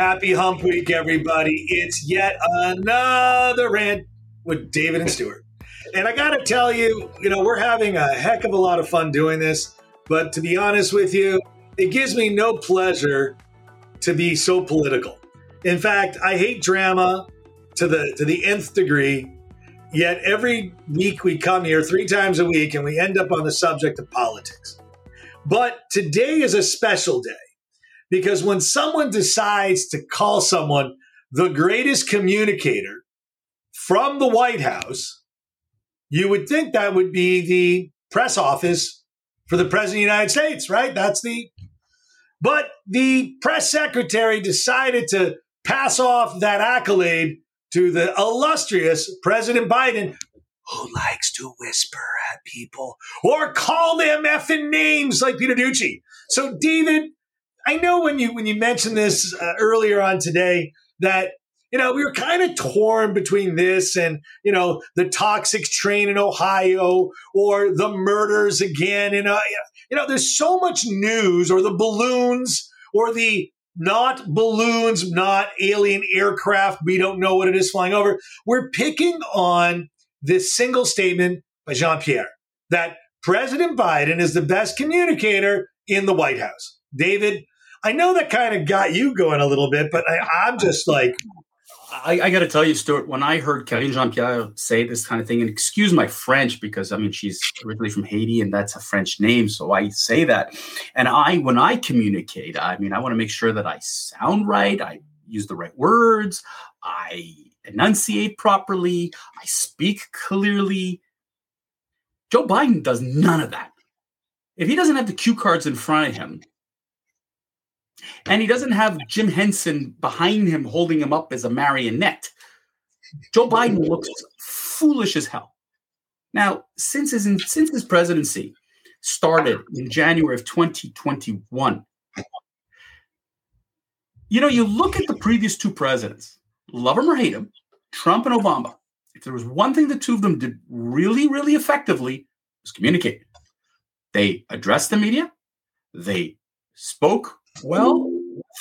Happy Hump Week, everybody. It's yet another rant with David and Stuart. And I got to tell you, you know, we're having a heck of a lot of fun doing this. But to be honest with you, it gives me no pleasure to be so political. In fact, I hate drama to the to the nth degree. Yet every week we come here three times a week and we end up on the subject of politics. But today is a special day because when someone decides to call someone the greatest communicator from the White House, you would think that would be the press office for the President of the United States, right? That's the. But the press secretary decided to pass off that accolade to the illustrious President Biden, who likes to whisper at people or call them effing names like Peter Doocy. So, David, I know when you when you mentioned this uh, earlier on today that you know we were kind of torn between this and you know the toxic train in Ohio or the murders again in a you know there's so much news or the balloons or the not balloons, not alien aircraft. We don't know what it is flying over. We're picking on this single statement by Jean Pierre that President Biden is the best communicator in the White House. David, I know that kind of got you going a little bit, but I, am just like. I, I got to tell you, Stuart, when I heard Karine Jean Pierre say this kind of thing, and excuse my French because I mean, she's originally from Haiti and that's a French name. So I say that. And I, when I communicate, I mean, I want to make sure that I sound right, I use the right words, I enunciate properly, I speak clearly. Joe Biden does none of that. If he doesn't have the cue cards in front of him, and he doesn't have Jim Henson behind him holding him up as a marionette. Joe Biden looks foolish as hell. Now, since his since his presidency started in January of 2021, you know, you look at the previous two presidents, love him or hate him, Trump and Obama. If there was one thing the two of them did really, really effectively, was communicate. They addressed the media. They spoke well,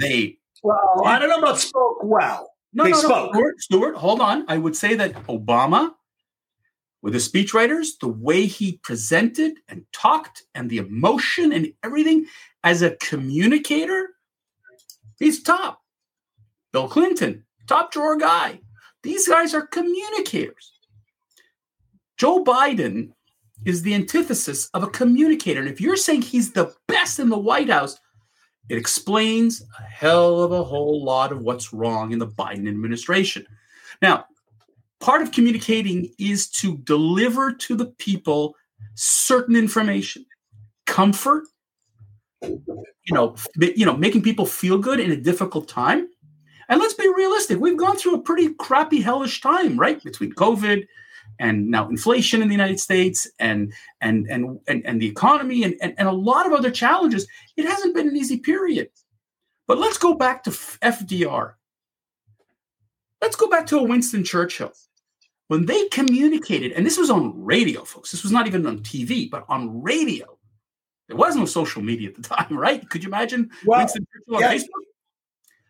they. Well, I don't know about spoke well. No, they no, spoke. no. Stuart, Stuart, hold on. I would say that Obama, with his speechwriters, the way he presented and talked, and the emotion and everything as a communicator, he's top. Bill Clinton, top drawer guy. These guys are communicators. Joe Biden is the antithesis of a communicator. And if you're saying he's the best in the White House, it explains a hell of a whole lot of what's wrong in the Biden administration. Now, part of communicating is to deliver to the people certain information, comfort, you know, you know, making people feel good in a difficult time. And let's be realistic, we've gone through a pretty crappy hellish time, right? Between COVID and now inflation in the United States and and and and, and the economy and, and, and a lot of other challenges, it hasn't been an easy period. But let's go back to FDR. Let's go back to a Winston Churchill. When they communicated, and this was on radio, folks, this was not even on TV, but on radio. There was no social media at the time, right? Could you imagine well, Winston Churchill on yeah. Facebook?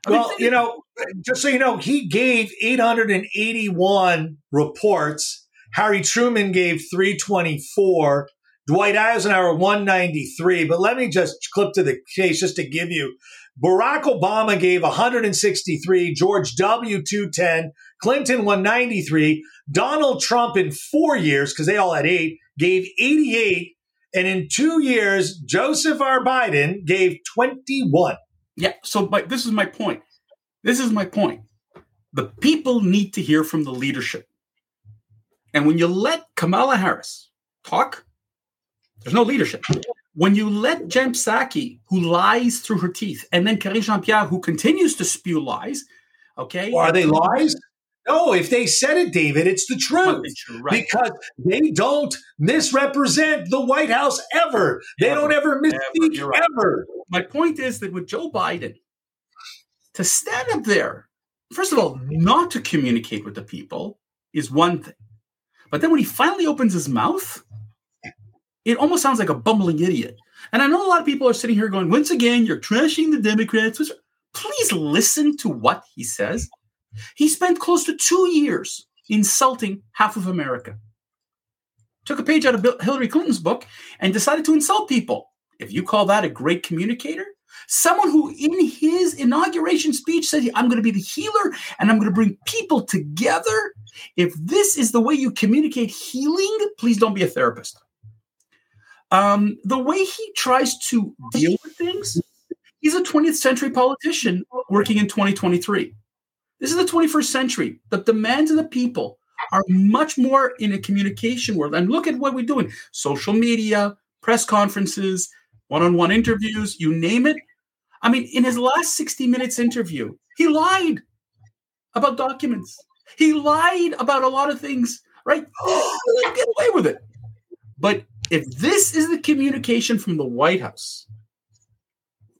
I well, mean, you know, just so you know, he gave 881 reports Harry Truman gave 324. Dwight Eisenhower 193. But let me just clip to the case just to give you. Barack Obama gave 163, George W. 210, Clinton 193, Donald Trump in four years, because they all had eight, gave 88. And in two years, Joseph R. Biden gave 21. Yeah. So but this is my point. This is my point. The people need to hear from the leadership. And when you let Kamala Harris talk, there's no leadership. When you let Jen Psaki, who lies through her teeth, and then Karine Jean Pierre, who continues to spew lies, okay? Well, are they lies? No, if they said it, David, it's the truth. Right. Because they don't misrepresent the White House ever. They ever, don't ever misspeak ever, right. ever. My point is that with Joe Biden, to stand up there, first of all, not to communicate with the people is one thing. But then when he finally opens his mouth, it almost sounds like a bumbling idiot. And I know a lot of people are sitting here going, once again, you're trashing the Democrats. please listen to what he says. He spent close to two years insulting half of America. Took a page out of Hillary Clinton's book and decided to insult people. If you call that a great communicator, someone who in his inauguration speech said, I'm going to be the healer and I'm going to bring people together. If this is the way you communicate healing, please don't be a therapist. Um, the way he tries to deal with things, he's a 20th century politician working in 2023. This is the 21st century. The demands of the people are much more in a communication world. And look at what we're doing social media, press conferences, one on one interviews, you name it. I mean, in his last 60 minutes interview, he lied about documents. He lied about a lot of things, right? Get away with it. But if this is the communication from the White House,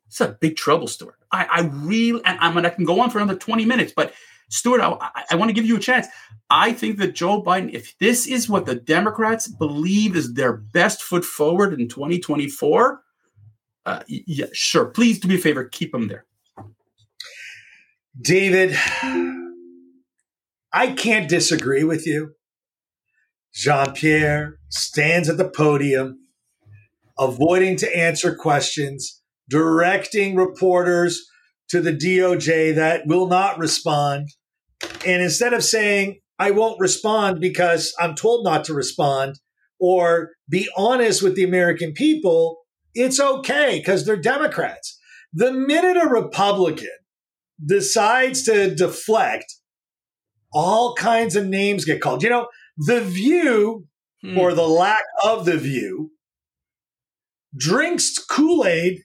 it's a big trouble, Stuart. I, I really, and I mean, I can go on for another 20 minutes, but Stuart, I, I, I want to give you a chance. I think that Joe Biden, if this is what the Democrats believe is their best foot forward in 2024, uh, yeah, sure. Please do me a favor, keep him there. David, I can't disagree with you. Jean Pierre stands at the podium, avoiding to answer questions, directing reporters to the DOJ that will not respond. And instead of saying, I won't respond because I'm told not to respond, or be honest with the American people, it's okay because they're Democrats. The minute a Republican decides to deflect, all kinds of names get called. You know, the view hmm. or the lack of the view drinks Kool Aid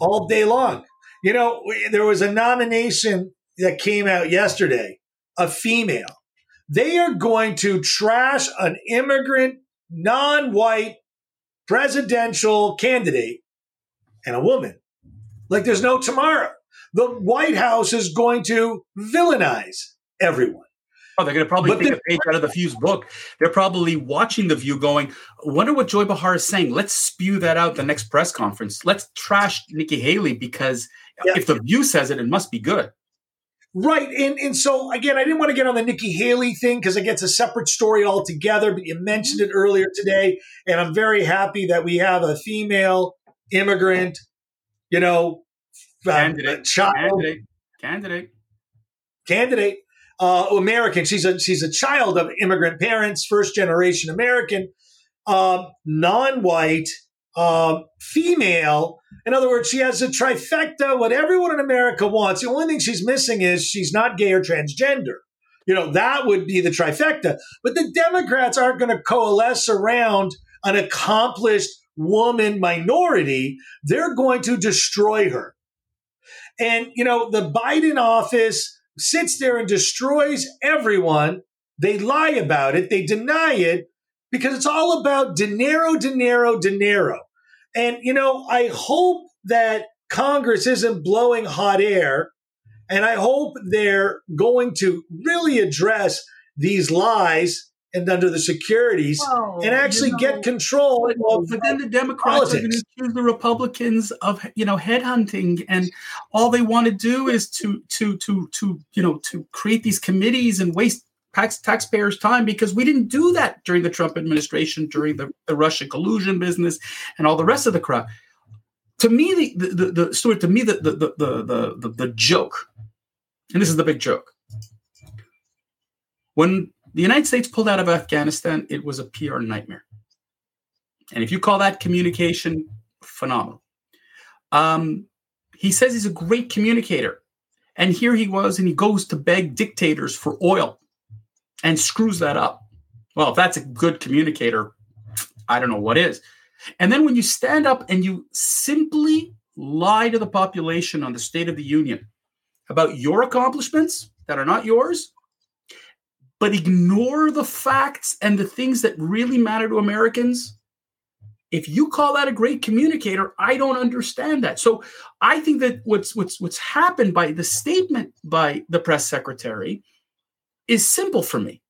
all day long. You know, there was a nomination that came out yesterday, a female. They are going to trash an immigrant, non white presidential candidate and a woman like there's no tomorrow. The White House is going to villainize everyone. Oh, they're going to probably but take a page out of the View's book. They're probably watching the View, going, "Wonder what Joy Behar is saying." Let's spew that out the next press conference. Let's trash Nikki Haley because yeah. if the View says it, it must be good. Right. And and so again, I didn't want to get on the Nikki Haley thing because it gets a separate story altogether, but you mentioned it earlier today. And I'm very happy that we have a female immigrant, you know, uh, candidate, child, candidate, candidate, candidate uh, American. She's a she's a child of immigrant parents, first generation American, um, non-white, um, female. In other words, she has a trifecta, what everyone in America wants. The only thing she's missing is she's not gay or transgender. You know, that would be the trifecta. But the Democrats aren't going to coalesce around an accomplished woman minority. They're going to destroy her. And, you know, the Biden office sits there and destroys everyone. They lie about it, they deny it because it's all about dinero, dinero, dinero. And, you know, I hope that Congress isn't blowing hot air. And I hope they're going to really address these lies and under the securities well, and actually you know, get control but, of but then the democrats politics. are going to accuse the republicans of you know headhunting and all they want to do is to to to to you know to create these committees and waste tax, taxpayers time because we didn't do that during the trump administration during the, the russia collusion business and all the rest of the crap to me the the, the, Stuart, to me the the, the the the the joke and this is the big joke when the United States pulled out of Afghanistan, it was a PR nightmare. And if you call that communication, phenomenal. Um, he says he's a great communicator. And here he was, and he goes to beg dictators for oil and screws that up. Well, if that's a good communicator, I don't know what is. And then when you stand up and you simply lie to the population on the State of the Union about your accomplishments that are not yours, but ignore the facts and the things that really matter to Americans. If you call that a great communicator, I don't understand that. So I think that what's what's what's happened by the statement by the press secretary is simple for me.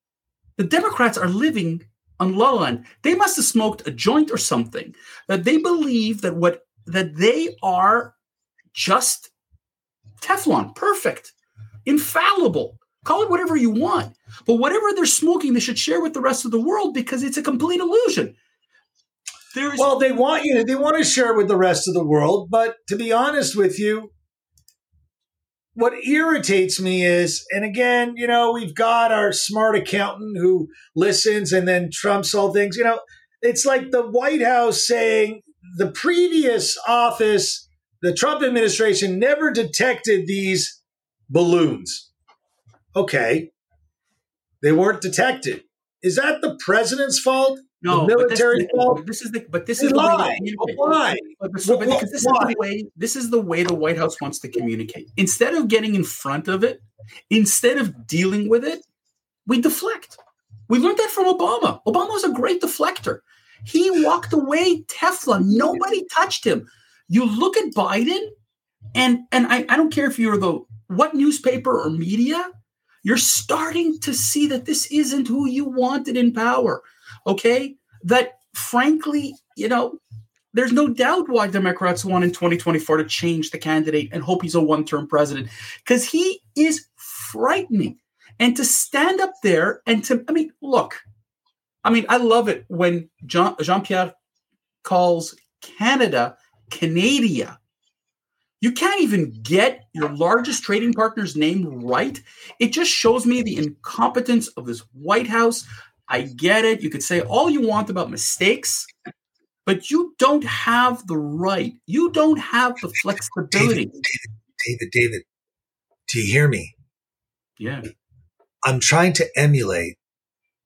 The Democrats are living on Lulland. They must have smoked a joint or something that they believe that what that they are just Teflon, perfect, infallible. Call it whatever you want. But whatever they're smoking, they should share with the rest of the world because it's a complete illusion. There's well, they want you. They want to share with the rest of the world. But to be honest with you, what irritates me is, and again, you know, we've got our smart accountant who listens and then trumps all things. You know, it's like the White House saying the previous office, the Trump administration, never detected these balloons. Okay. They weren't detected. Is that the president's fault? No, the military but this, is the, but this is the lie. Why? But, this, because this why? is the way this is the way the White House wants to communicate. Instead of getting in front of it, instead of dealing with it, we deflect. We learned that from Obama. Obama was a great deflector. He walked away Teflon. Nobody touched him. You look at Biden, and and I, I don't care if you're the what newspaper or media, you're starting to see that this isn't who you wanted in power. Okay. That frankly, you know, there's no doubt why Democrats want in 2024 to change the candidate and hope he's a one term president because he is frightening. And to stand up there and to, I mean, look, I mean, I love it when Jean Pierre calls Canada Canada. You can't even get your largest trading partner's name right. It just shows me the incompetence of this White House. I get it. You could say all you want about mistakes, but you don't have the right. You don't have the flexibility. David, David, David, David do you hear me? Yeah. I'm trying to emulate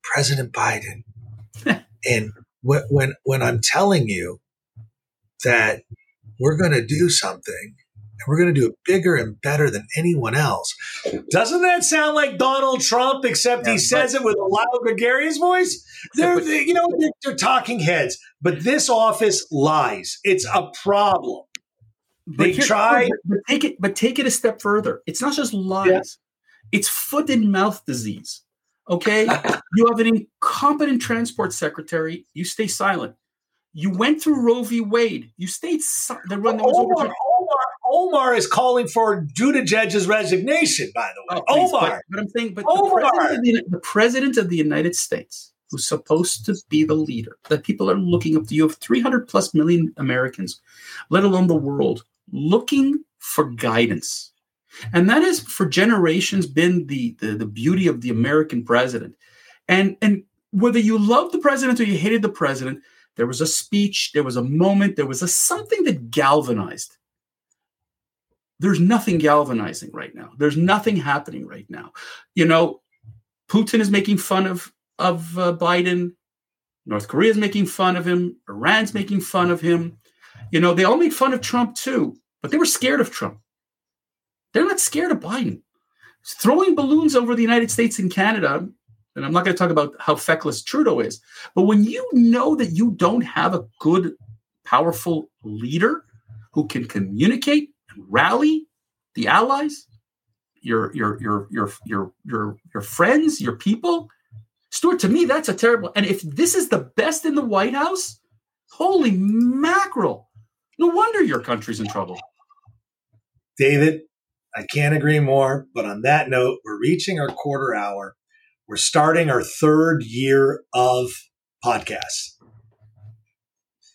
President Biden. and when, when, when I'm telling you that we're going to do something and we're going to do it bigger and better than anyone else. Doesn't that sound like Donald Trump, except yeah, he says it with a loud, gregarious voice? They're, they, you know, they're, they're, talking heads, but this office lies. It's a problem. They here, try, but take it, but take it a step further. It's not just lies; yeah. it's foot and mouth disease. Okay, you have an incompetent transport secretary. You stay silent. You went through Roe v. Wade. You stayed. The run that was Omar, Omar, is calling for Buttigieg's resignation. By the way, oh, Omar. But, but, I'm saying, but Omar. The, president the, the president of the United States, who's supposed to be the leader, that people are looking up to. You have 300 plus million Americans, let alone the world, looking for guidance. And that has for generations been the, the, the beauty of the American president. And and whether you love the president or you hated the president, there was a speech, there was a moment, there was a something that galvanized. There's nothing galvanizing right now. There's nothing happening right now. You know, Putin is making fun of of uh, Biden. North Korea is making fun of him. Iran's making fun of him. You know, they all made fun of Trump too, but they were scared of Trump. They're not scared of Biden. Throwing balloons over the United States and Canada and I'm not going to talk about how feckless Trudeau is, but when you know that you don't have a good, powerful leader who can communicate rally the allies, your your your your your your your friends, your people, Stuart, to me, that's a terrible. And if this is the best in the White House, holy mackerel! No wonder your country's in trouble. David, I can't agree more. But on that note, we're reaching our quarter hour. We're starting our third year of podcasts.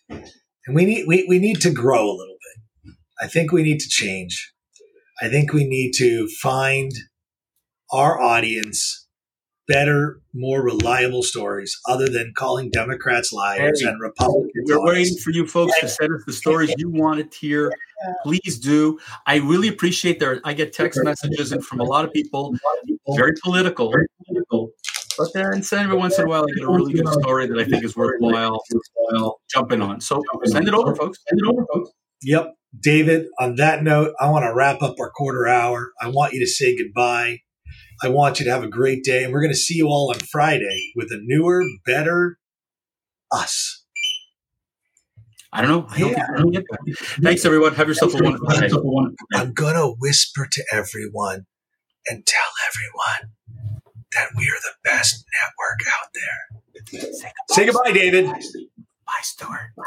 And we need we, we need to grow a little. I think we need to change. I think we need to find our audience better, more reliable stories other than calling Democrats liars hey, and Republicans. We're waiting for you folks to send us the stories you wanted to hear. Please do. I really appreciate there. I get text messages and from a lot of people, very political. But then every once in a while, I get a really good story that I think is worthwhile jumping on. So send it over, folks. Send it over, folks. Yep. David, on that note, I want to wrap up our quarter hour. I want you to say goodbye. I want you to have a great day. And we're going to see you all on Friday with a newer, better us. I don't know. I yeah. don't get that. Thanks, everyone. Have yourself a wonderful day. I'm going to whisper to everyone and tell everyone that we are the best network out there. Say goodbye, Say goodbye David. Bye, Stuart. Bye.